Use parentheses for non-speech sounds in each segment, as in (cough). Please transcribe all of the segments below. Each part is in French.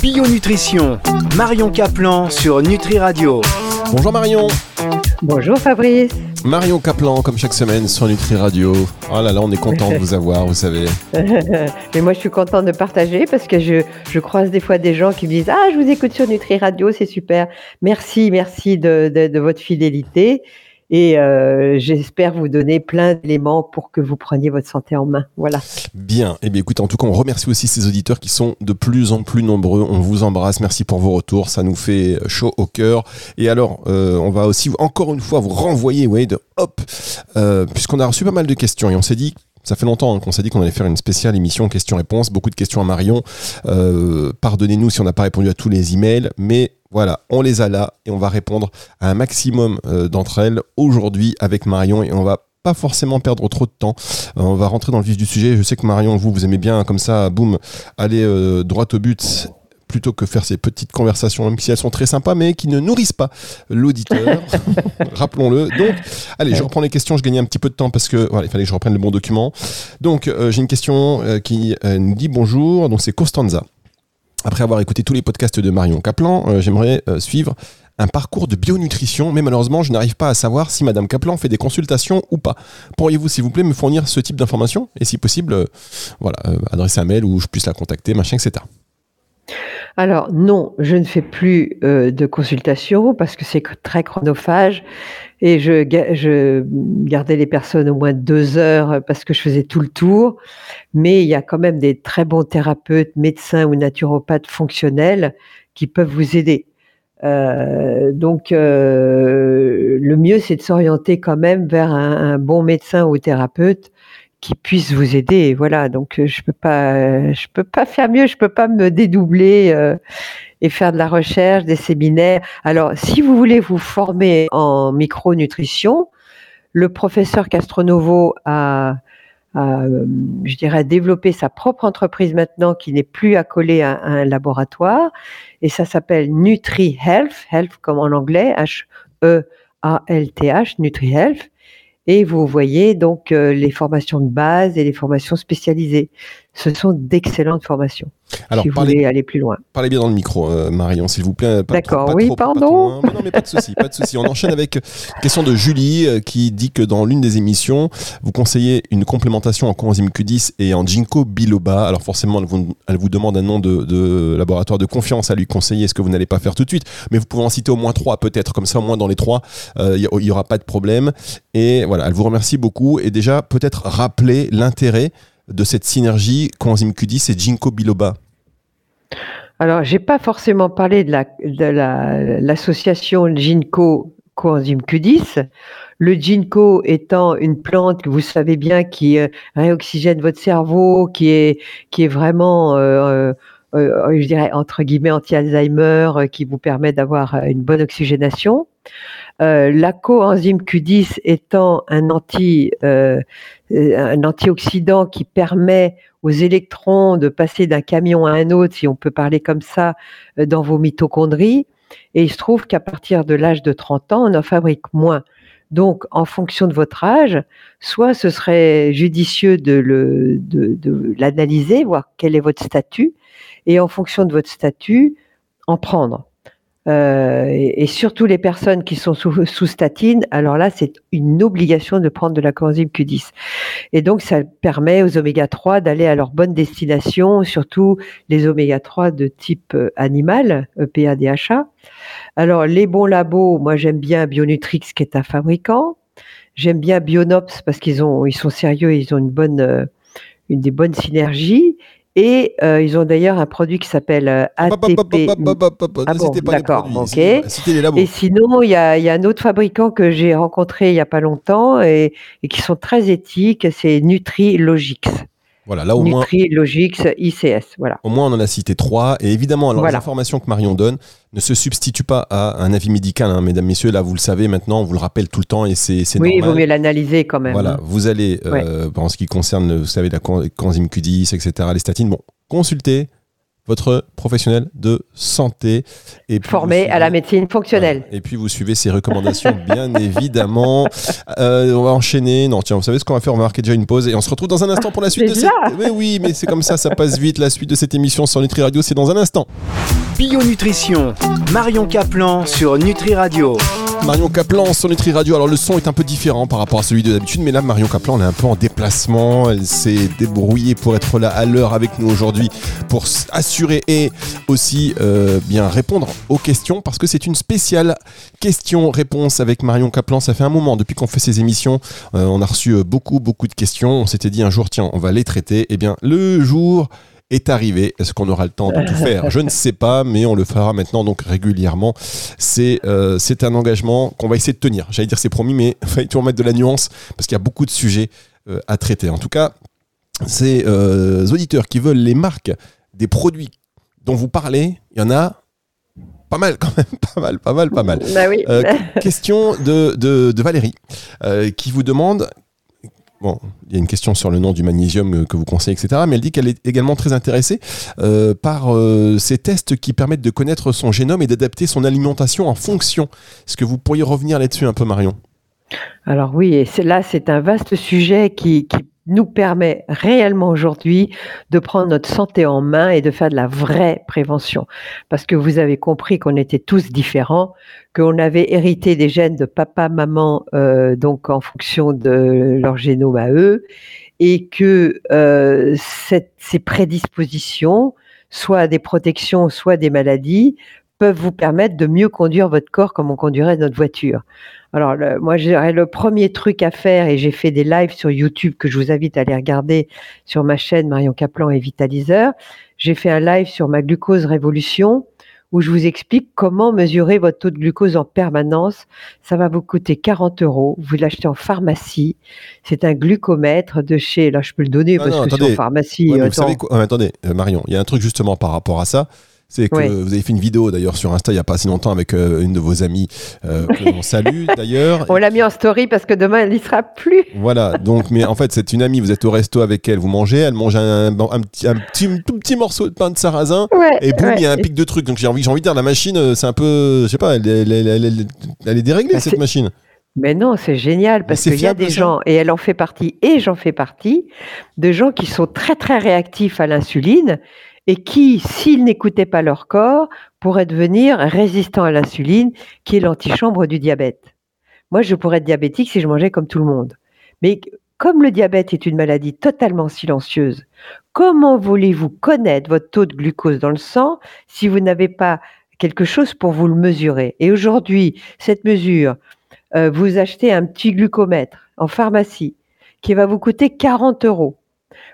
Bio Nutrition, Marion Caplan sur Nutri Radio. Bonjour Marion. Bonjour Fabrice. Marion Caplan, comme chaque semaine sur Nutri Radio. Oh là là, on est content de vous avoir, vous savez. (laughs) Mais moi, je suis contente de partager parce que je, je, croise des fois des gens qui me disent Ah, je vous écoute sur Nutri Radio, c'est super. Merci, merci de, de, de votre fidélité. Et euh, j'espère vous donner plein d'éléments pour que vous preniez votre santé en main. Voilà. Bien. Et eh bien, écoute, en tout cas, on remercie aussi ces auditeurs qui sont de plus en plus nombreux. On vous embrasse. Merci pour vos retours. Ça nous fait chaud au cœur. Et alors, euh, on va aussi encore une fois vous renvoyer, Wade, hop, euh, puisqu'on a reçu pas mal de questions et on s'est dit ça fait longtemps hein, qu'on s'est dit qu'on allait faire une spéciale émission questions-réponses. Beaucoup de questions à Marion. Euh, Pardonnez-nous si on n'a pas répondu à tous les emails, mais voilà, on les a là et on va répondre à un maximum euh, d'entre elles aujourd'hui avec Marion et on va pas forcément perdre trop de temps. Euh, on va rentrer dans le vif du sujet. Je sais que Marion, vous, vous aimez bien comme ça, boum, aller euh, droit au but plutôt que faire ces petites conversations, même si elles sont très sympas, mais qui ne nourrissent pas l'auditeur. (laughs) Rappelons-le. Donc, allez, je reprends les questions. Je gagnais un petit peu de temps parce que voilà, il fallait que je reprenne le bon document. Donc, j'ai une question qui nous dit bonjour. Donc, c'est Costanza. Après avoir écouté tous les podcasts de Marion Kaplan, euh, j'aimerais euh, suivre un parcours de bionutrition, mais malheureusement, je n'arrive pas à savoir si Madame Kaplan fait des consultations ou pas. Pourriez-vous, s'il vous plaît, me fournir ce type d'informations et, si possible, euh, voilà, adresser un mail où je puisse la contacter, machin, etc. Alors non, je ne fais plus de consultation parce que c'est très chronophage et je, gardais les personnes au moins deux heures parce que je faisais tout le tour. Mais il y a quand même des très bons thérapeutes, médecins ou naturopathes fonctionnels qui peuvent vous aider. Euh, donc, euh, le mieux, c'est de s'orienter quand même vers un, bon médecin ou thérapeute qui puisse vous aider. Voilà. Donc, je peux pas, je peux pas faire mieux. Je peux pas me dédoubler. Euh, et faire de la recherche, des séminaires. Alors, si vous voulez vous former en micronutrition, le professeur Castronovo a, a, je dirais, développé sa propre entreprise maintenant qui n'est plus accolée à, à un laboratoire. Et ça s'appelle Nutri Health, health comme en anglais, H-E-A-L-T-H, Nutri Health. Et vous voyez donc euh, les formations de base et les formations spécialisées. Ce sont d'excellentes formations. Alors, si vous voulez aller plus loin. Parlez bien dans le micro, euh, Marion, s'il vous plaît. D'accord, oui, pardon. non, mais pas de souci, pas de souci. On enchaîne avec une question de Julie euh, qui dit que dans l'une des émissions, vous conseillez une complémentation en coenzyme Q10 et en ginkgo biloba. Alors forcément, elle vous, elle vous demande un nom de, de, laboratoire de confiance à lui conseiller, ce que vous n'allez pas faire tout de suite. Mais vous pouvez en citer au moins trois, peut-être. Comme ça, au moins dans les trois, euh, il n'y aura pas de problème. Et voilà, elle vous remercie beaucoup. Et déjà, peut-être rappeler l'intérêt de cette synergie coenzyme Q10 et ginkgo biloba alors, j'ai pas forcément parlé de la de l'association la, ginkgo coenzyme Q10. Le ginkgo étant une plante que vous savez bien qui euh, réoxygène votre cerveau, qui est qui est vraiment euh, euh, je dirais entre guillemets anti-Alzheimer, euh, qui vous permet d'avoir une bonne oxygénation. Euh, la coenzyme Q10 étant un anti un antioxydant qui permet aux électrons de passer d'un camion à un autre, si on peut parler comme ça, euh, dans vos mitochondries. Et il se trouve qu'à partir de l'âge de 30 ans, on en fabrique moins. Donc, en fonction de votre âge, soit ce serait judicieux de, l'analyser, voir quel est votre statut, et en fonction de votre statut, en prendre. Euh, et, surtout les personnes qui sont sous, statine, alors là, c'est une obligation de prendre de la coenzyme Q10. Et donc, ça permet aux oméga 3 d'aller à leur bonne destination, surtout les oméga 3 de type euh, animal, EPA, DHA. Alors, les bons labos, moi, j'aime bien Bionutrix, qui est un fabricant. J'aime bien Bionops parce qu'ils ont, ils sont sérieux, ils ont une bonne, euh, une des bonnes synergies. Et euh, ils ont d'ailleurs un produit qui s'appelle euh, ATP. Ah bon, d'accord, ok. Et sinon, il y a, y a, un autre fabricant que j'ai rencontré il n'y a pas longtemps et, et, qui sont très éthiques, c'est NutriLogix. Voilà, là au NutriLogix ICS, voilà. Au moins, on en a cité trois. Et évidemment, alors, les informations que Marion donne ne se substituent pas à un avis médical, hein, mesdames, messieurs. Là, vous le savez maintenant, on vous le rappelle tout le temps et c'est oui, normal. Oui, il vaut mieux l'analyser quand même. Voilà, vous allez, euh, en ce qui concerne, vous savez, la coenzyme Q10, etc., les statines, bon, consultez, votre professionnel de santé. Et Formé à la médecine fonctionnelle. Et puis vous suivez ses recommandations, (laughs) bien évidemment. Euh, on va enchaîner. Non, tiens, vous savez ce qu'on va faire? On va marquer déjà une pause et on se retrouve dans un instant pour la suite de cette. Mais oui, mais c'est comme ça, ça passe vite. La suite de cette émission sur Nutri Radio, c'est dans un instant. Bio Nutrition, Marion Caplan sur Nutri Radio. Marion Caplan sur Nutri Radio. Alors le son est un peu différent par rapport à celui de d'habitude, mais là Marion Caplan elle est un peu en déplacement. Elle s'est débrouillée pour être là à l'heure avec nous aujourd'hui pour assurer et aussi euh, bien répondre aux questions parce que c'est une spéciale question-réponse avec Marion Caplan. Ça fait un moment depuis qu'on fait ces émissions. Euh, on a reçu euh, beaucoup beaucoup de questions. On s'était dit un jour tiens on va les traiter. Et eh bien le jour est arrivé. Est-ce qu'on aura le temps de tout faire? Je ne sais pas, mais on le fera maintenant donc régulièrement. C'est euh, c'est un engagement qu'on va essayer de tenir. J'allais dire c'est promis, mais (laughs) il faut toujours mettre de la nuance parce qu'il y a beaucoup de sujets euh, à traiter. En tout cas, ces euh, auditeurs qui veulent les marques des produits dont vous parlez, il y en a pas mal quand même, (laughs) pas mal, pas mal, pas mal. Bah question de, de, de Valérie qui vous demande Bon, il y a une question sur le nom du magnésium euh, que vous conseillez, etc. Mais elle dit qu'elle est également très intéressée euh, par euh, ces tests qui permettent de connaître son génome et d'adapter son alimentation en fonction. Est-ce que vous pourriez revenir là-dessus un peu, Marion? Alors oui, et là, c'est un vaste sujet qui, qui nous permet réellement aujourd'hui de prendre notre santé en main et de faire de la vraie prévention. Parce que vous avez compris qu'on était tous différents, qu'on avait hérité des gènes de papa, maman, euh, donc en fonction de leur génome à eux, et que euh, ces prédispositions, soit des protections, soit des maladies, peuvent vous permettre de mieux conduire votre corps comme on conduirait notre voiture. Alors, moi, j'aurais le premier truc à faire, et j'ai fait des lives sur YouTube que je vous invite à aller regarder sur ma chaîne Marion Caplan et Vitaliseur. J'ai fait un live sur ma glucose révolution où je vous explique comment mesurer votre taux de glucose en permanence. Ça va vous coûter 40 euros. Vous l'achetez en pharmacie. C'est un glucomètre de chez, là je peux le donner parce que c'est en pharmacie. vous savez quoi? Attendez, euh, Marion, il y a un truc justement par rapport à ça. C'est que vous avez fait une vidéo d'ailleurs sur Insta il n'y a pas si longtemps avec euh, une de vos amies euh, que l'on salue (laughs) d'ailleurs. On l'a mis en story parce que demain elle n'y sera plus. Voilà, donc mais en fait c'est une amie, vous êtes au resto avec elle, vous mangez, elle mange un, petit, un petit, tout petit morceau de pain de sarrasin et boum, il y a un pic de truc. Donc j'ai envie, j'ai envie de dire, la machine, euh, c'est un peu, je sais pas, elle, est déréglée bah, cette machine. Mais non, c'est génial parce qu'il y a des gens, et elle en fait partie, et j'en fais partie, de gens qui sont très très réactifs à l'insuline et qui, s'ils n'écoutaient pas leur corps, pourraient devenir résistants à l'insuline, qui est l'antichambre du diabète. Moi, je pourrais être diabétique si je mangeais comme tout le monde. Mais comme le diabète est une maladie totalement silencieuse, comment voulez-vous connaître votre taux de glucose dans le sang si vous n'avez pas quelque chose pour vous le mesurer? Et aujourd'hui, cette mesure, euh, vous achetez un petit glucomètre en pharmacie qui va vous coûter 40 euros.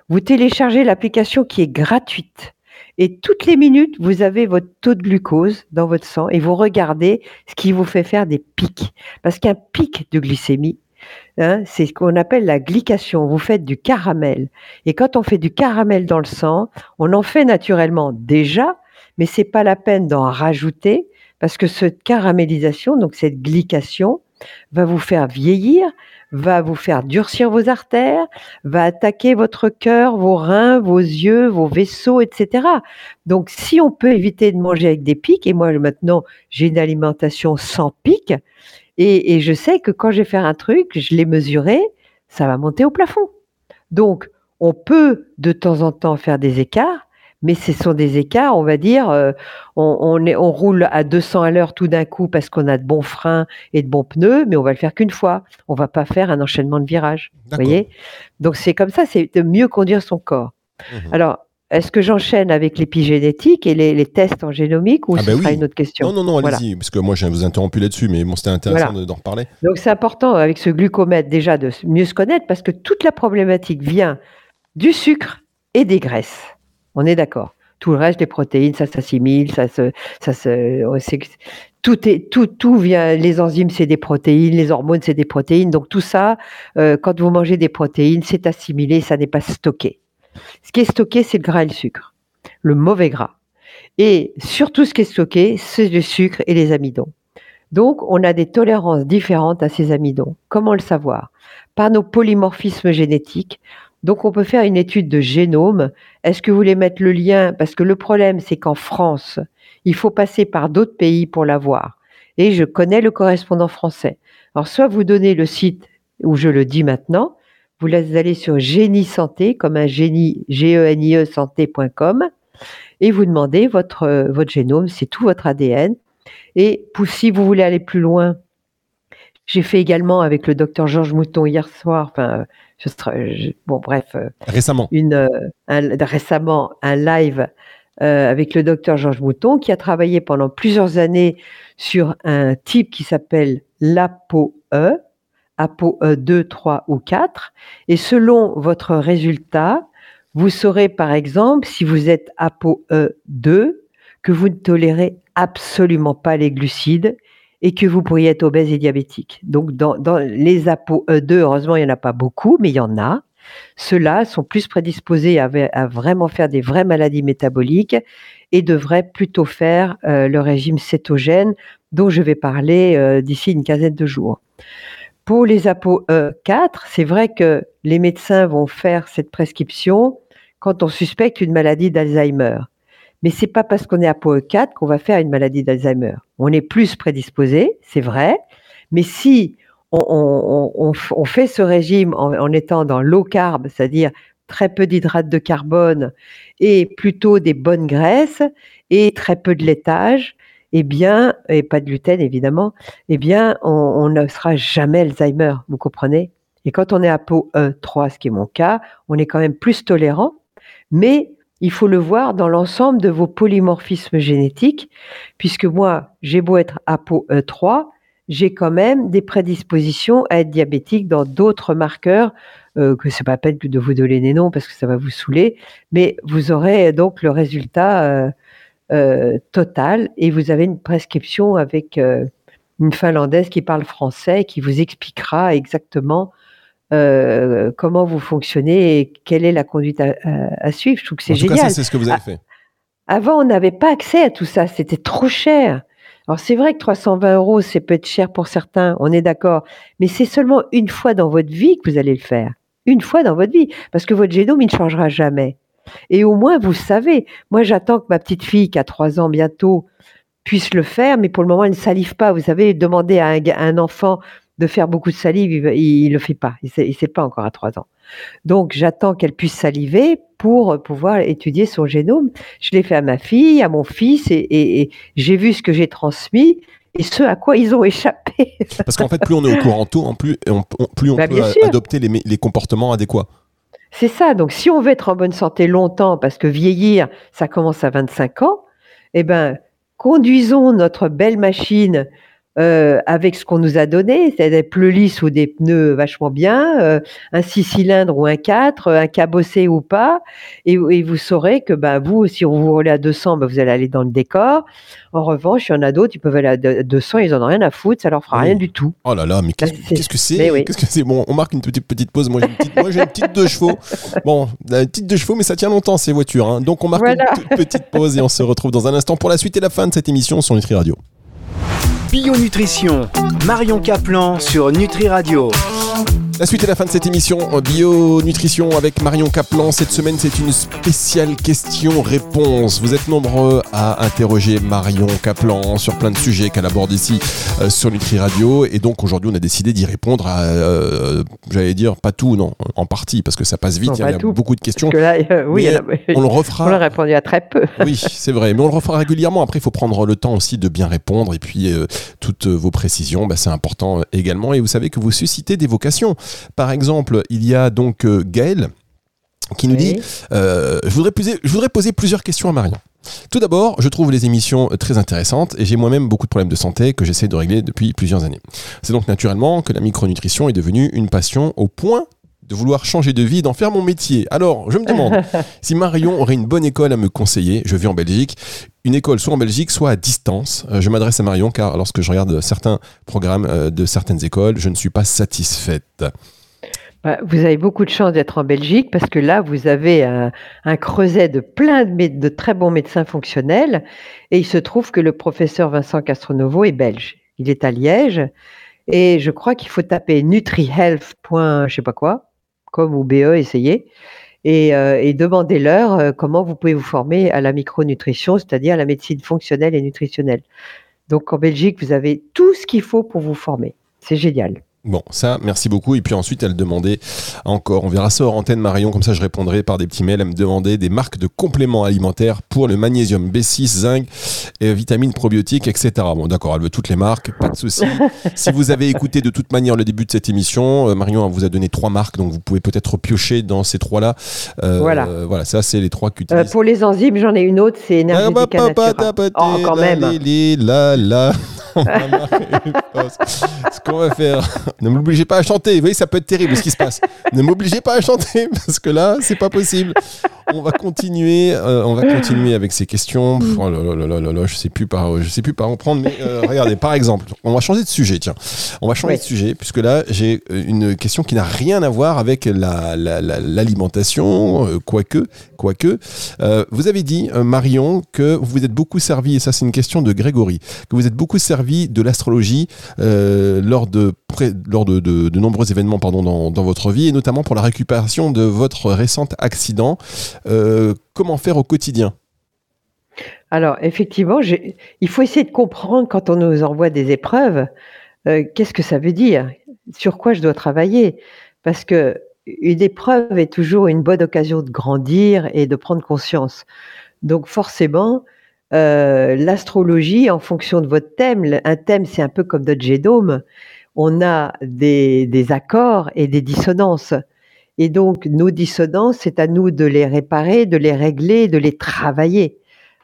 Vous téléchargez l'application qui est gratuite et toutes les minutes, vous avez votre taux de glucose dans votre sang et vous regardez ce qui vous fait faire des pics. Parce qu'un pic de glycémie, hein, c'est ce qu'on appelle la glycation. Vous faites du caramel. Et quand on fait du caramel dans le sang, on en fait naturellement déjà, mais c'est pas la peine d'en rajouter parce que cette caramélisation, donc cette glycation, va vous faire vieillir, va vous faire durcir vos artères, va attaquer votre cœur, vos reins, vos yeux, vos vaisseaux, etc. Donc, si on peut éviter de manger avec des pics, et moi maintenant j'ai une alimentation sans pics, et, je sais que quand je vais faire un truc, je l'ai mesuré, ça va monter au plafond. Donc, on peut de temps en temps faire des écarts, mais ce sont des écarts, on va dire, euh, on, on, roule à 200 à l'heure tout d'un coup parce qu'on a de bons freins et de bons pneus, mais on va le faire qu'une fois. On va pas faire un enchaînement de virages. Vous voyez? Donc c'est comme ça, c'est de mieux conduire son corps. Mmh Alors, est-ce que j'enchaîne avec l'épigénétique et les, tests en génomique ou ah ce bah sera une autre question? Non, non, non, allez-y, parce que moi je vous interrompu là-dessus, mais bon, c'était intéressant d'en reparler. Donc c'est important avec ce glucomètre déjà de mieux se connaître parce que toute la problématique vient du sucre et des graisses. On est d'accord. Tout le reste, les protéines, ça s'assimile, ça se, ça se, tout est, tout, tout vient. Les enzymes, c'est des protéines, les hormones, c'est des protéines. Donc tout ça, euh, quand vous mangez des protéines, c'est assimilé, ça n'est pas stocké. Ce qui est stocké, c'est le gras et le sucre, le mauvais gras. Et surtout, ce qui est stocké, c'est le sucre et les amidons. Donc, on a des tolérances différentes à ces amidons. Comment le savoir? Par nos polymorphismes génétiques, Donc on peut faire une étude de génome. Est-ce que vous voulez mettre le lien? Parce que le problème, c'est qu'en France, il faut passer par d'autres pays pour l'avoir. Et je connais le correspondant français. Alors soit vous donnez le site où je le dis maintenant, vous allez sur Génie Santé, comme un génie, G-E-N-I-E santé.com, et vous demandez votre, votre génome, c'est tout votre ADN. Et pour, si vous voulez aller plus loin, j'ai fait également avec le docteur Georges Mouton hier soir, enfin, je, bon bref. Euh, récemment. Une, euh, récemment, un live euh, avec le docteur Georges Mouton qui a travaillé pendant plusieurs années sur un type qui s'appelle l'ApoE, ApoE 2, 3 ou 4. Et selon votre résultat, vous saurez par exemple si vous êtes ApoE 2 que vous ne tolérez absolument pas les glucides et que vous pourriez être obèse et diabétique. Donc, dans, les ApoE2, heureusement, il n'y en a pas beaucoup, mais il y en a. Ceux-là sont plus prédisposés à, vraiment faire des vraies maladies métaboliques et devraient plutôt faire euh, le régime cétogène dont je vais parler euh, d'ici une quinzaine de jours. Pour les ApoE4, c'est vrai que les médecins vont faire cette prescription quand on suspecte une maladie d'Alzheimer. Mais c'est pas parce qu'on est ApoE4 qu'on va faire une maladie d'Alzheimer. On est plus prédisposé, c'est vrai, mais si on, fait ce régime en, étant dans low carb, c'est-à-dire très peu d'hydrates de carbone et plutôt des bonnes graisses et très peu de laitage, eh bien, et pas de gluten évidemment, eh bien, on, ne sera jamais Alzheimer, vous comprenez? Et quand on est ApoE3, ce qui est mon cas, on est quand même plus tolérant, mais il faut le voir dans l'ensemble de vos polymorphismes génétiques, puisque moi, j'ai beau être ApoE3, j'ai quand même des prédispositions à être diabétique dans d'autres marqueurs, euh, que c'est pas la peine de vous donner des noms parce que ça va vous saouler, mais vous aurez donc le résultat euh, euh, total et vous avez une prescription avec une Finlandaise qui parle français et qui vous expliquera exactement euh, comment vous fonctionnez et quelle est la conduite à, suivre. Je trouve que c'est génial. c'est ce que vous avez fait. Avant, on n'avait pas accès à tout ça. C'était trop cher. Alors c'est vrai que 320 euros, c'est peut être cher pour certains, on est d'accord, mais c'est seulement une fois dans votre vie que vous allez le faire. Une fois dans votre vie, parce que votre génome, il ne changera jamais. Et au moins, vous savez, moi j'attends que ma petite fille, qui a 3 ans bientôt, puisse le faire, mais pour le moment, elle ne salive pas. Vous savez, demander à un enfant de faire beaucoup de salive, il ne le fait pas. Il ne sait, pas encore à 3 ans. Donc, j'attends qu'elle puisse saliver pour pouvoir étudier son génome. Je l'ai fait à ma fille, à mon fils, et, j'ai vu ce que j'ai transmis et ce à quoi ils ont (laughs) échappé. Parce qu'en fait, plus on est au courant tôt, plus, on, plus on bah, peut adopter les, comportements adéquats. C'est ça. Donc, si on veut être en bonne santé longtemps, parce que vieillir, ça commence à 25 ans, eh ben, conduisons notre belle machine euh, avec ce qu'on nous a donné, c'est-à-dire des pneus lisses ou des pneus vachement bien, euh, un 6 cylindres ou un 4, un cabossé ou pas, et, vous saurez que bah, vous, si on vous roulez à 200, bah, vous allez aller dans le décor. En revanche, il y en a d'autres, ils peuvent aller à 200, ils en ont rien à foutre, ça leur fera rien du tout. Oh là là, mais qu'est-ce que c'est Qu'est-ce que c'est Bon, on marque une petite, petite pause. Moi, j'ai une petite, moi, une petite deux chevaux. (laughs) Bon, une petite deux chevaux, mais ça tient longtemps ces voitures. Hein. Donc, on marque une toute petite pause et on se retrouve dans un instant pour la suite et la fin de cette émission sur Nutri Radio. Bio Nutrition, Marion Caplan sur Nutri Radio. La suite et la fin de cette émission euh, Bio Nutrition avec Marion Caplan. Cette semaine, c'est une spéciale question-réponse. Vous êtes nombreux à interroger Marion Caplan sur plein de sujets qu'elle aborde ici euh, sur Nutri Radio. Et donc aujourd'hui, on a décidé d'y répondre à, euh, j'allais dire, pas tout, non, en partie, parce que ça passe vite. il y a, beaucoup de questions. (laughs) oui, on le refera. On a répondu à très peu. oui, c'est vrai. Mais on le refera régulièrement. Après, il faut prendre le temps aussi de bien répondre. Et puis, toutes vos précisions, bah, c'est important également. Et vous savez que vous suscitez des vocations. Par exemple, il y a donc euh, Gaël qui nous dit euh, je, voudrais poser, je voudrais poser plusieurs questions à Marion. Tout d'abord, je trouve les émissions très intéressantes et j'ai moi-même beaucoup de problèmes de santé que j'essaie de régler depuis plusieurs années. C'est donc naturellement que la micronutrition est devenue une passion au point de vouloir changer de vie, d'en faire mon métier. Alors, je me demande (laughs) si Marion aurait une bonne école à me conseiller. Je vis en Belgique. Une école soit en Belgique, soit à distance. Euh, je m'adresse à Marion car lorsque je regarde certains programmes euh, de certaines écoles, je ne suis pas satisfaite. Bah, vous avez beaucoup de chance d'être en Belgique parce que là, vous avez un, creuset de plein de, de, très bons médecins fonctionnels et il se trouve que le professeur Vincent Castronovo est belge. Il est à Liège et je crois qu'il faut taper nutrihealth. je sais pas quoi com ou BE, essayez. Et, et demandez-leur comment vous pouvez vous former à la micronutrition, c'est-à-dire la médecine fonctionnelle et nutritionnelle. Donc en Belgique, vous avez tout ce qu'il faut pour vous former. C'est génial. Bon, ça, merci beaucoup. Et puis ensuite, elle demandait encore, on verra ça hors antenne Marion, comme ça je répondrai par des petits mails. Elle me demandait des marques de compléments alimentaires pour le magnésium B6, zinc, et vitamines probiotiques, etc. Bon, d'accord, elle veut toutes les marques, pas de souci. (laughs) si vous avez écouté de toute manière le début de cette émission, euh, Marion vous a donné trois marques, donc vous pouvez peut-être piocher dans ces trois-là. Euh, voilà. voilà, ça, c'est les trois qu'utilise. Euh, pour les enzymes, j'en ai une autre, c'est énergétique ah, bah, oh, quand même. (laughs) ce qu'on va faire, ne m'obligez pas à chanter. Vous voyez, ça peut être terrible ce qui se passe. Ne m'obligez pas à chanter (laughs) parce que là, c'est pas possible. On va continuer, euh, on va continuer avec ces questions. oh là là là là je sais plus par, je sais plus par où prendre. Mais euh, regardez, par exemple, on va changer de sujet. Tiens, on va changer de sujet puisque là, j'ai euh, une question qui n'a rien à voir avec l'alimentation, la, quoique, quoique. vous avez dit, Marion, que vous vous êtes beaucoup servi, et ça c'est une question de Grégory, que vous êtes beaucoup servi de l'astrologie lors de lors de, de, nombreux événements pardon, dans, dans, votre vie, et notamment pour la récupération de votre récent accident. Euh, comment faire au quotidien? Alors, effectivement, il faut essayer de comprendre quand on nous envoie des épreuves, euh, qu'est-ce que ça veut dire? Sur quoi je dois travailler? Parce que une épreuve est toujours une bonne occasion de grandir et de prendre conscience. Donc forcément, euh, l'astrologie, en fonction de votre thème, un thème c'est un peu comme notre génome, on a des, accords et des dissonances. Et donc, nos dissonances, c'est à nous de les réparer, de les régler, de les travailler.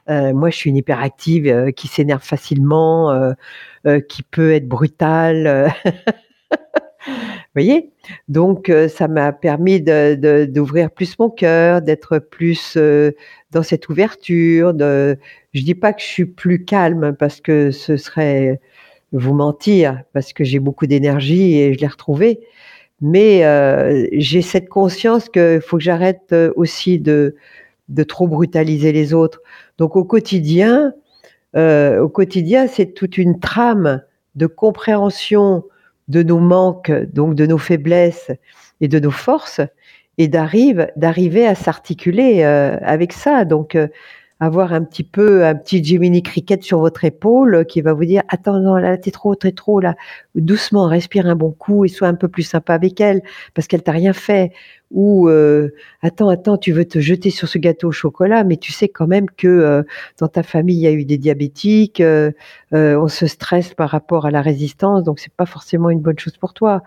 Euh, moi, je suis une hyperactive euh, qui s'énerve facilement, euh, qui peut être brutale. (laughs) Voyez Donc, ça m'a permis d'ouvrir plus mon cœur, d'être plus dans cette ouverture. De... Je dis pas que je suis plus calme parce que ce serait vous mentir parce que j'ai beaucoup d'énergie et je l'ai retrouvée. Mais euh, j'ai cette conscience qu'il faut que j'arrête euh, aussi de, de trop brutaliser les autres. Donc au quotidien, euh, au quotidien, c'est toute une trame de compréhension de nos manques, donc de nos faiblesses et de nos forces, et d'arriver à s'articuler avec ça. Donc avoir un petit peu un petit Jiminy Cricket sur votre épaule qui va vous dire attends non là t'es trop t'es trop là doucement respire un bon coup et sois un peu plus sympa avec elle parce qu'elle t'a rien fait ou euh, attends, attends, tu veux te jeter sur ce gâteau au chocolat, mais tu sais quand même que euh, dans ta famille il y a eu des diabétiques, euh, on se stresse par rapport à la résistance, donc c'est pas forcément une bonne chose pour toi.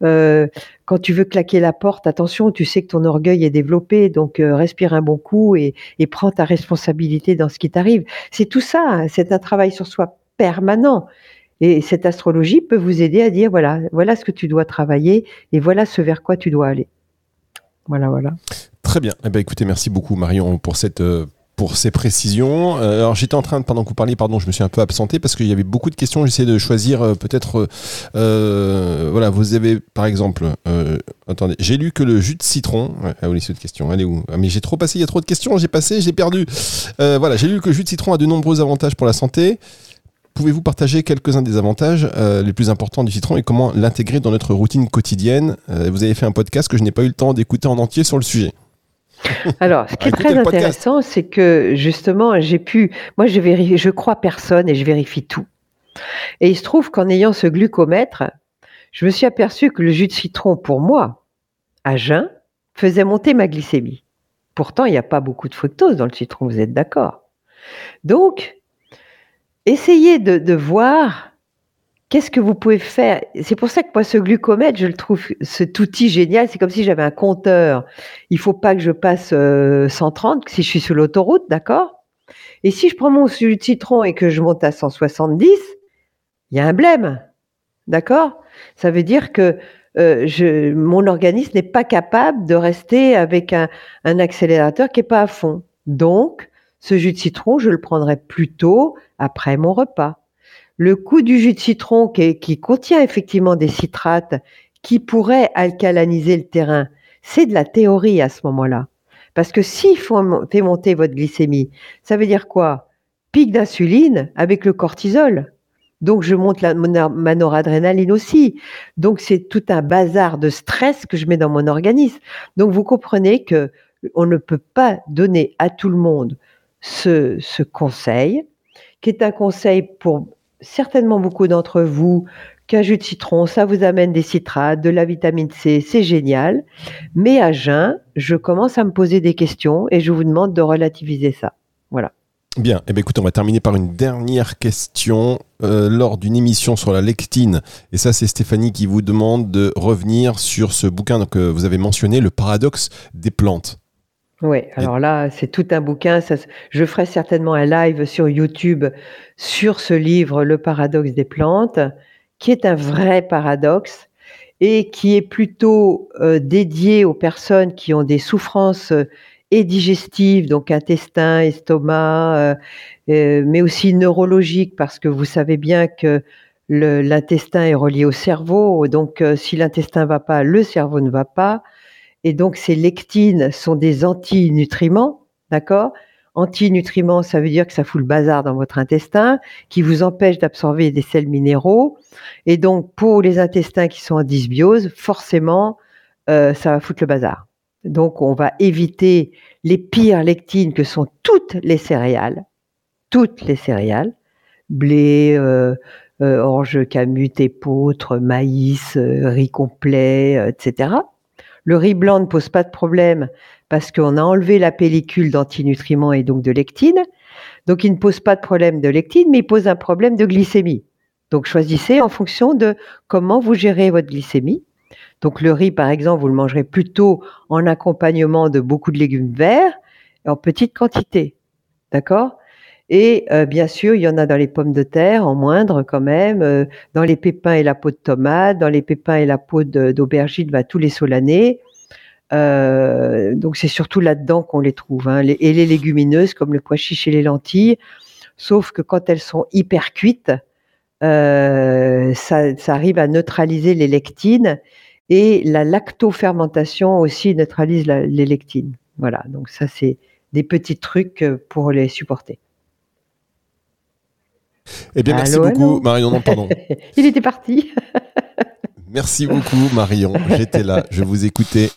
quand tu veux claquer la porte, attention, tu sais que ton orgueil est développé, donc respire un bon coup et, prends ta responsabilité dans ce qui t'arrive. C'est tout ça, hein, c'est un travail sur soi permanent. Et cette astrologie peut vous aider à dire voilà, voilà ce que tu dois travailler et voilà ce vers quoi tu dois aller. Voilà, voilà. Très bien. Eh ben, écoutez, merci beaucoup Marion pour cette euh, pour ces précisions. Euh, alors j'étais en train de, pendant que vous parliez, pardon, je me suis un peu absenté parce qu'il y avait beaucoup de questions. J'essayais de choisir euh, peut-être, voilà, vous avez par exemple, attendez, j'ai lu que le jus de citron, ah oui, c'est une question, elle est où? Ah, Mais j'ai trop passé, il y a trop de questions, j'ai passé, j'ai perdu. voilà, j'ai lu que le jus de citron a de nombreux avantages pour la santé. Pouvez-vous partager quelques-uns des avantages euh, les plus importants du citron et comment l'intégrer dans notre routine quotidienne? Euh, Vous avez fait un podcast que je n'ai pas eu le temps d'écouter en entier sur le sujet. (laughs) Alors, ce qui est très intéressant, c'est que justement, j'ai pu, moi, je vérifie, je crois personne et je vérifie tout. Et il se trouve qu'en ayant ce glucomètre, je me suis aperçu que le jus de citron, pour moi, à jeun, faisait monter ma glycémie. Pourtant, il n'y a pas beaucoup de fructose dans le citron, vous êtes d'accord? Donc, essayez de, voir qu'est-ce que vous pouvez faire. C'est pour ça que moi, ce glucomètre, je le trouve, cet outil génial. C'est comme si j'avais un compteur. Il faut pas que je passe 130 euh, si je suis sur l'autoroute, d'accord? Et si je prends mon jus de citron et que je monte à 170, il y a un blême, d'accord? Ça veut dire que euh, mon organisme n'est pas capable de rester avec un, un accélérateur qui n'est pas à fond. Donc, ce jus de citron, je le prendrai plutôt après mon repas. Le coup du jus de citron qui, contient effectivement des citrates qui pourraient alcalaniser le terrain, c'est de la théorie à ce moment-là. Parce que faut fait monter votre glycémie, ça veut dire quoi? Pic d'insuline avec le cortisol. Donc je monte la, ma noradrénaline aussi. Donc c'est tout un bazar de stress que je mets dans mon organisme. Donc vous comprenez que on ne peut pas donner à tout le monde ce, conseil, qui est un conseil pour certainement beaucoup d'entre vous qu'un jus de citron, ça vous amène des citrates, de la vitamine C, c'est génial. Mais à jeun, je commence à me poser des questions et je vous demande de relativiser ça. Voilà. Bien, eh bien, écoute, on va terminer par une dernière question. Euh, lors d'une émission sur la lectine, et ça c'est Stéphanie qui vous demande de revenir sur ce bouquin que vous avez mentionné, Le paradoxe des plantes. Oui, alors là, c'est tout un bouquin. Ça, je ferai certainement un live sur YouTube sur ce livre, Le paradoxe des plantes, qui est un vrai paradoxe et qui est plutôt euh, dédié aux personnes qui ont des souffrances euh, et digestives, donc intestin, estomac, euh, mais aussi neurologiques, parce que vous savez bien que l'intestin est relié au cerveau, donc si l'intestin va pas, le cerveau ne va pas. Et donc, ces lectines sont des antinutriments, d'accord? Antinutriments, ça veut dire que ça fout le bazar dans votre intestin, qui vous empêche d'absorber des sels minéraux. Et donc, pour les intestins qui sont en dysbiose, forcément, euh, ça va foutre le bazar. Donc, on va éviter les pires lectines que sont toutes les céréales, toutes les céréales, blé, euh, euh, orge, camut, épeautre, maïs, riz complet, etc. Le riz blanc ne pose pas de problème parce qu'on a enlevé la pellicule d'antinutriments et donc de lectine. Donc il ne pose pas de problème de lectine, mais il pose un problème de glycémie. Donc choisissez en fonction de comment vous gérez votre glycémie. Donc le riz, par exemple, vous le mangerez plutôt en accompagnement de beaucoup de légumes verts en petite quantité. D'accord? Et euh, bien sûr, il y en a dans les pommes de terre, en moindre quand même, euh, dans les pépins et la peau de tomate, dans les pépins et la peau d'aubergine, bah, tous les solanés. Euh, donc c'est surtout là-dedans qu'on les trouve. Hein. et les légumineuses comme le pois chiche et les lentilles, sauf que quand elles sont hyper cuites, ça, ça, arrive à neutraliser les lectines et la lactofermentation aussi neutralise les lectines. Voilà, donc ça c'est des petits trucs pour les supporter. Eh bien, merci beaucoup, Marion. Non, pardon. (laughs) Il était parti. (laughs) merci beaucoup, Marion. J'étais là, je vous écoutais.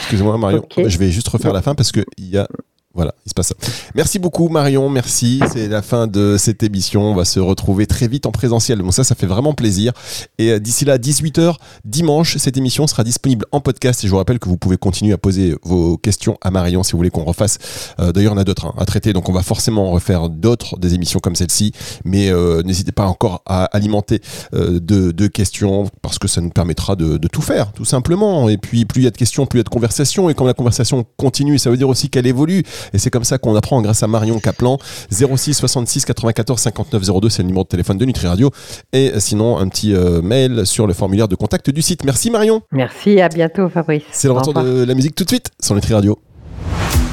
Excusez-moi, Marion. Je vais juste refaire la fin parce qu'il y a voilà, il se passe ça. Merci beaucoup Marion, merci. C'est la fin de cette émission. On va se retrouver très vite en présentiel. Bon, ça, ça fait vraiment plaisir. Et euh, d'ici là, 18h, dimanche, cette émission sera disponible en podcast. Et je vous rappelle que vous pouvez continuer à poser vos questions à Marion si vous voulez qu'on refasse. Euh, d'ailleurs, on a d'autres hein, à traiter, donc on va forcément refaire d'autres, des émissions comme celle-ci. Mais euh, n'hésitez pas encore à alimenter de, questions parce que ça nous permettra de, de, tout faire, tout simplement. Et puis, plus il y a de questions, plus il y a de conversations. Et quand la conversation continue, ça veut dire aussi qu'elle évolue. Et c'est comme ça qu'on apprend grâce à Marion Kaplan. 06 66 94 59 02, c'est le numéro de téléphone de Nutri Radio. Et sinon, un petit euh, mail sur le formulaire de contact du site. Merci Marion. Merci, à bientôt Fabrice. C'est le retour de la musique tout de suite sur Nutri Radio.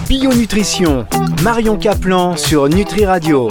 Bio Nutrition, Marion Kaplan sur Nutri Radio.